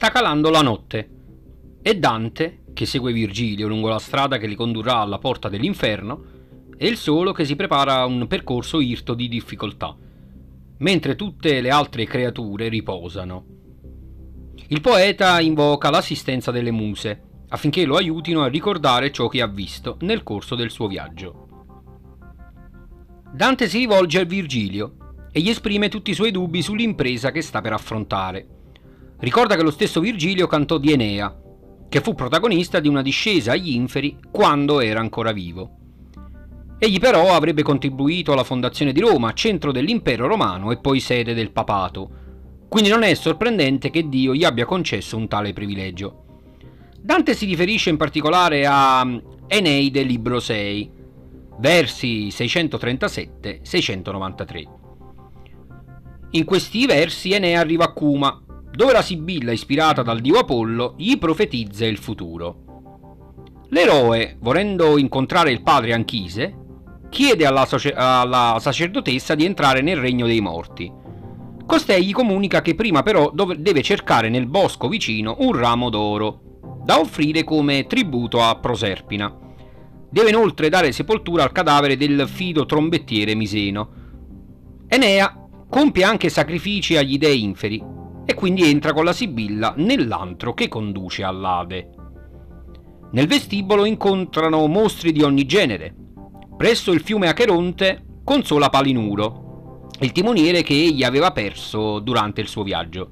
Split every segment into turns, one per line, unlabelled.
sta calando la notte e Dante, che segue Virgilio lungo la strada che li condurrà alla porta dell'inferno, è il solo che si prepara a un percorso irto di difficoltà, mentre tutte le altre creature riposano. Il poeta invoca l'assistenza delle muse affinché lo aiutino a ricordare ciò che ha visto nel corso del suo viaggio. Dante si rivolge a Virgilio e gli esprime tutti i suoi dubbi sull'impresa che sta per affrontare. Ricorda che lo stesso Virgilio cantò di Enea, che fu protagonista di una discesa agli inferi quando era ancora vivo. Egli però avrebbe contribuito alla fondazione di Roma, centro dell'impero romano e poi sede del papato, quindi non è sorprendente che Dio gli abbia concesso un tale privilegio. Dante si riferisce in particolare a Eneide, libro 6, versi 637-693. In questi versi Enea arriva a Cuma, dove la Sibilla, ispirata dal dio Apollo, gli profetizza il futuro. L'eroe, volendo incontrare il padre Anchise, chiede alla, soce- alla sacerdotessa di entrare nel regno dei morti. Costei gli comunica che prima però dov- deve cercare nel bosco vicino un ramo d'oro, da offrire come tributo a Proserpina. Deve inoltre dare sepoltura al cadavere del fido trombettiere Miseno. Enea compie anche sacrifici agli dei inferi e quindi entra con la Sibilla nell'antro che conduce all'Ade. Nel vestibolo incontrano mostri di ogni genere. Presso il fiume Acheronte consola Palinuro, il timoniere che egli aveva perso durante il suo viaggio.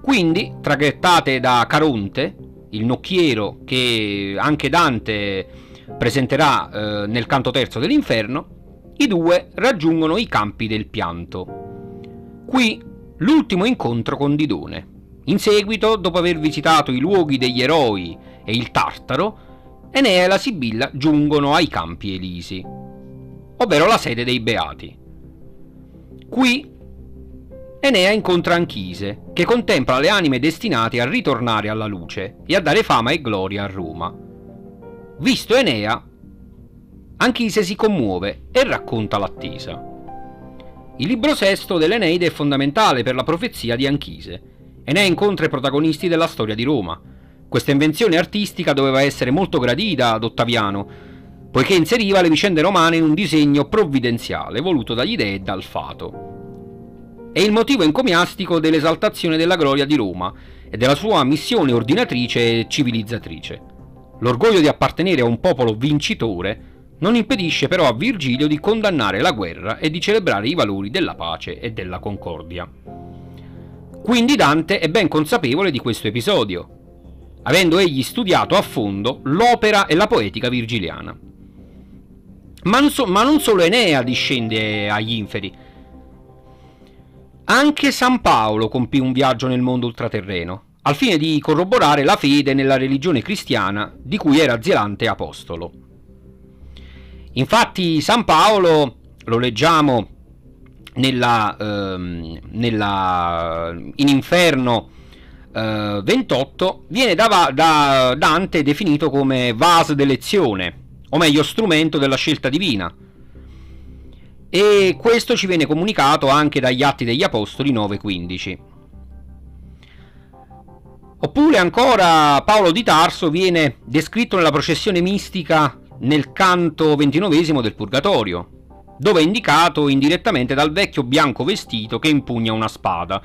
Quindi, traghettate da Caronte, il nocchiero che anche Dante presenterà eh, nel canto terzo dell'inferno, i due raggiungono i campi del pianto. Qui l'ultimo incontro con Didone. In seguito, dopo aver visitato i luoghi degli eroi e il Tartaro, Enea e la Sibilla giungono ai campi Elisi, ovvero la sede dei Beati. Qui Enea incontra Anchise, che contempla le anime destinate a ritornare alla luce e a dare fama e gloria a Roma. Visto Enea, Anchise si commuove e racconta l'attesa. Il libro sesto dell'Eneide è fondamentale per la profezia di Anchise. Enea incontra i protagonisti della storia di Roma. Questa invenzione artistica doveva essere molto gradita ad Ottaviano, poiché inseriva le vicende romane in un disegno provvidenziale voluto dagli dei e dal fato. È il motivo encomiastico dell'esaltazione della gloria di Roma e della sua missione ordinatrice e civilizzatrice. L'orgoglio di appartenere a un popolo vincitore non impedisce però a Virgilio di condannare la guerra e di celebrare i valori della pace e della concordia. Quindi Dante è ben consapevole di questo episodio, avendo egli studiato a fondo l'opera e la poetica virgiliana. Ma non, so, ma non solo Enea discende agli inferi, anche San Paolo compì un viaggio nel mondo ultraterreno, al fine di corroborare la fede nella religione cristiana di cui era zelante apostolo. Infatti San Paolo, lo leggiamo nella, ehm, nella, in Inferno eh, 28, viene da, da Dante definito come vase d'elezione, o meglio strumento della scelta divina. E questo ci viene comunicato anche dagli Atti degli Apostoli 9:15. Oppure ancora Paolo di Tarso viene descritto nella processione mistica nel canto ventinovesimo del Purgatorio, dove è indicato indirettamente dal vecchio bianco vestito che impugna una spada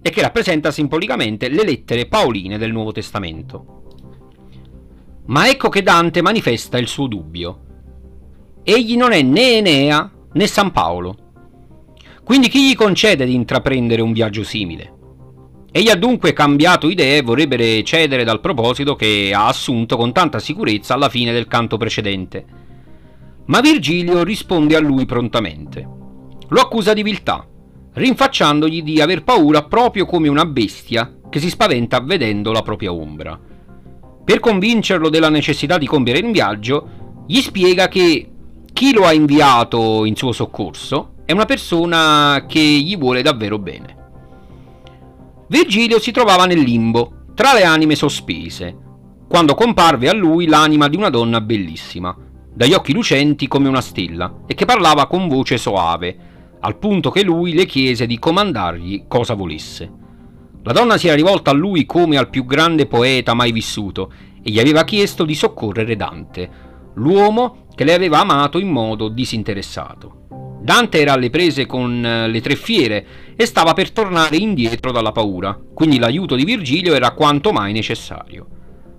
e che rappresenta simbolicamente le lettere paoline del Nuovo Testamento. Ma ecco che Dante manifesta il suo dubbio. Egli non è né Enea né San Paolo. Quindi chi gli concede di intraprendere un viaggio simile? Egli ha dunque cambiato idea e vorrebbe cedere dal proposito che ha assunto con tanta sicurezza alla fine del canto precedente. Ma Virgilio risponde a lui prontamente. Lo accusa di viltà, rinfacciandogli di aver paura proprio come una bestia che si spaventa vedendo la propria ombra. Per convincerlo della necessità di compiere un viaggio, gli spiega che chi lo ha inviato in suo soccorso è una persona che gli vuole davvero bene. Virgilio si trovava nel limbo, tra le anime sospese, quando comparve a lui l'anima di una donna bellissima, dagli occhi lucenti come una stella, e che parlava con voce soave, al punto che lui le chiese di comandargli cosa volesse. La donna si era rivolta a lui come al più grande poeta mai vissuto e gli aveva chiesto di soccorrere Dante, l'uomo che le aveva amato in modo disinteressato. Dante era alle prese con eh, le tre fiere e stava per tornare indietro dalla paura, quindi l'aiuto di Virgilio era quanto mai necessario.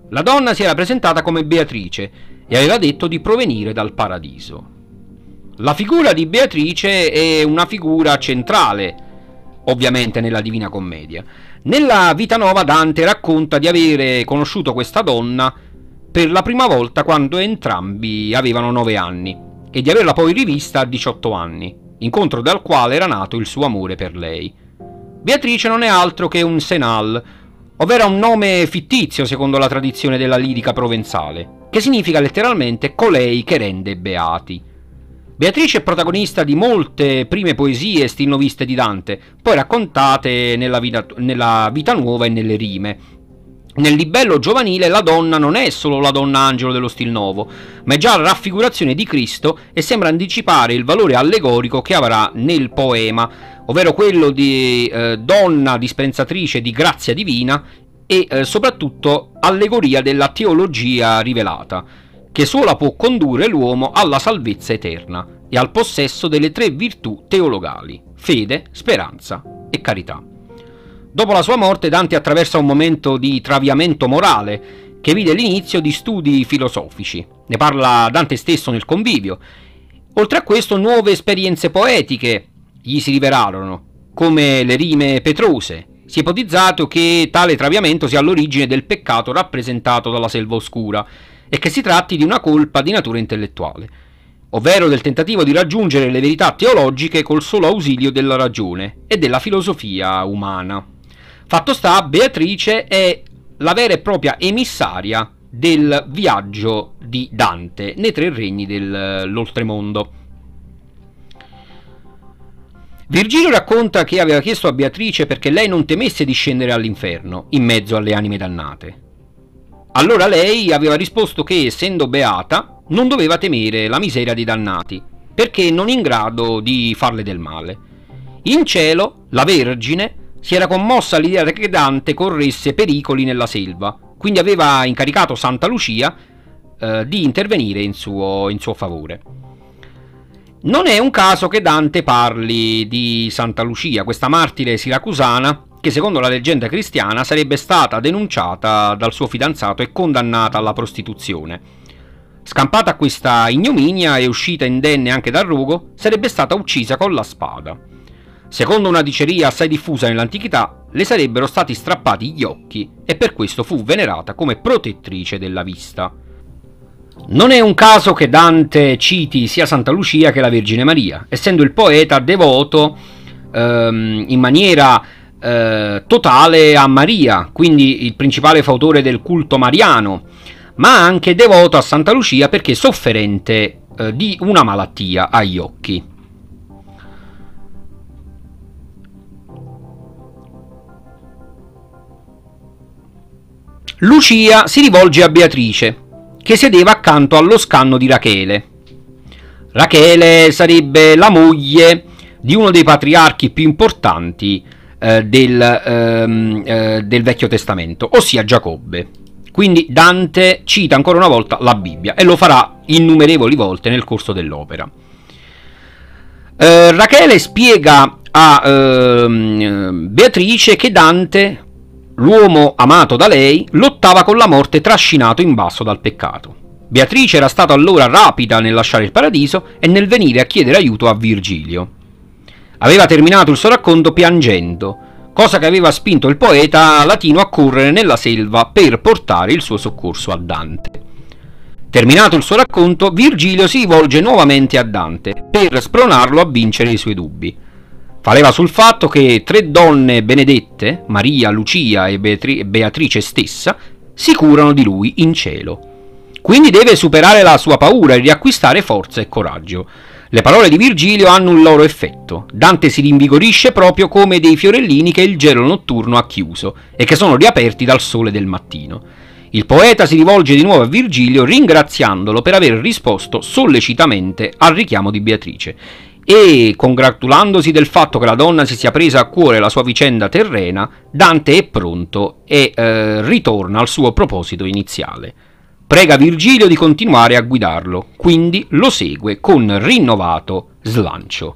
La donna si era presentata come Beatrice e aveva detto di provenire dal paradiso. La figura di Beatrice è una figura centrale, ovviamente nella Divina Commedia. Nella Vita Nuova Dante racconta di avere conosciuto questa donna per la prima volta quando entrambi avevano nove anni e di averla poi rivista a 18 anni, incontro dal quale era nato il suo amore per lei. Beatrice non è altro che un Senal, ovvero un nome fittizio secondo la tradizione della lirica provenzale, che significa letteralmente colei che rende beati. Beatrice è protagonista di molte prime poesie stilnoviste di Dante, poi raccontate nella vita, nella vita nuova e nelle rime, nel libello giovanile la donna non è solo la donna angelo dello stil nuovo, ma è già la raffigurazione di Cristo e sembra anticipare il valore allegorico che avrà nel poema, ovvero quello di eh, donna dispensatrice di grazia divina e eh, soprattutto allegoria della teologia rivelata, che sola può condurre l'uomo alla salvezza eterna e al possesso delle tre virtù teologali, fede, speranza e carità. Dopo la sua morte Dante attraversa un momento di traviamento morale che vide l'inizio di studi filosofici. Ne parla Dante stesso nel convivio. Oltre a questo nuove esperienze poetiche gli si rivelarono, come le rime petrose. Si è ipotizzato che tale traviamento sia all'origine del peccato rappresentato dalla selva oscura e che si tratti di una colpa di natura intellettuale, ovvero del tentativo di raggiungere le verità teologiche col solo ausilio della ragione e della filosofia umana. Fatto sta, Beatrice è la vera e propria emissaria del viaggio di Dante nei tre regni dell'oltremondo. Virgilio racconta che aveva chiesto a Beatrice perché lei non temesse di scendere all'inferno, in mezzo alle anime dannate. Allora lei aveva risposto che, essendo beata, non doveva temere la miseria dei dannati, perché non in grado di farle del male. In cielo, la Vergine si era commossa all'idea che Dante corresse pericoli nella selva, quindi aveva incaricato Santa Lucia eh, di intervenire in suo, in suo favore. Non è un caso che Dante parli di Santa Lucia, questa martire siracusana che secondo la leggenda cristiana sarebbe stata denunciata dal suo fidanzato e condannata alla prostituzione. Scampata questa ignominia e uscita indenne anche dal rogo, sarebbe stata uccisa con la spada. Secondo una diceria assai diffusa nell'antichità, le sarebbero stati strappati gli occhi e per questo fu venerata come protettrice della vista. Non è un caso che Dante citi sia Santa Lucia che la Vergine Maria, essendo il poeta devoto ehm, in maniera eh, totale a Maria, quindi il principale fautore del culto mariano, ma anche devoto a Santa Lucia perché sofferente eh, di una malattia agli occhi. Lucia si rivolge a Beatrice, che sedeva accanto allo scanno di Rachele. Rachele sarebbe la moglie di uno dei patriarchi più importanti eh, del, ehm, eh, del Vecchio Testamento, ossia Giacobbe. Quindi Dante cita ancora una volta la Bibbia e lo farà innumerevoli volte nel corso dell'opera. Eh, Rachele spiega a ehm, Beatrice che Dante L'uomo amato da lei lottava con la morte trascinato in basso dal peccato. Beatrice era stata allora rapida nel lasciare il paradiso e nel venire a chiedere aiuto a Virgilio. Aveva terminato il suo racconto piangendo, cosa che aveva spinto il poeta latino a correre nella selva per portare il suo soccorso a Dante. Terminato il suo racconto, Virgilio si rivolge nuovamente a Dante per spronarlo a vincere i suoi dubbi. Faleva sul fatto che tre donne benedette, Maria, Lucia e Beatri- Beatrice stessa, si curano di lui in cielo. Quindi deve superare la sua paura e riacquistare forza e coraggio. Le parole di Virgilio hanno un loro effetto. Dante si rinvigorisce proprio come dei fiorellini che il gelo notturno ha chiuso e che sono riaperti dal sole del mattino. Il poeta si rivolge di nuovo a Virgilio ringraziandolo per aver risposto sollecitamente al richiamo di Beatrice e, congratulandosi del fatto che la donna si sia presa a cuore la sua vicenda terrena, Dante è pronto e eh, ritorna al suo proposito iniziale. Prega Virgilio di continuare a guidarlo, quindi lo segue con rinnovato slancio.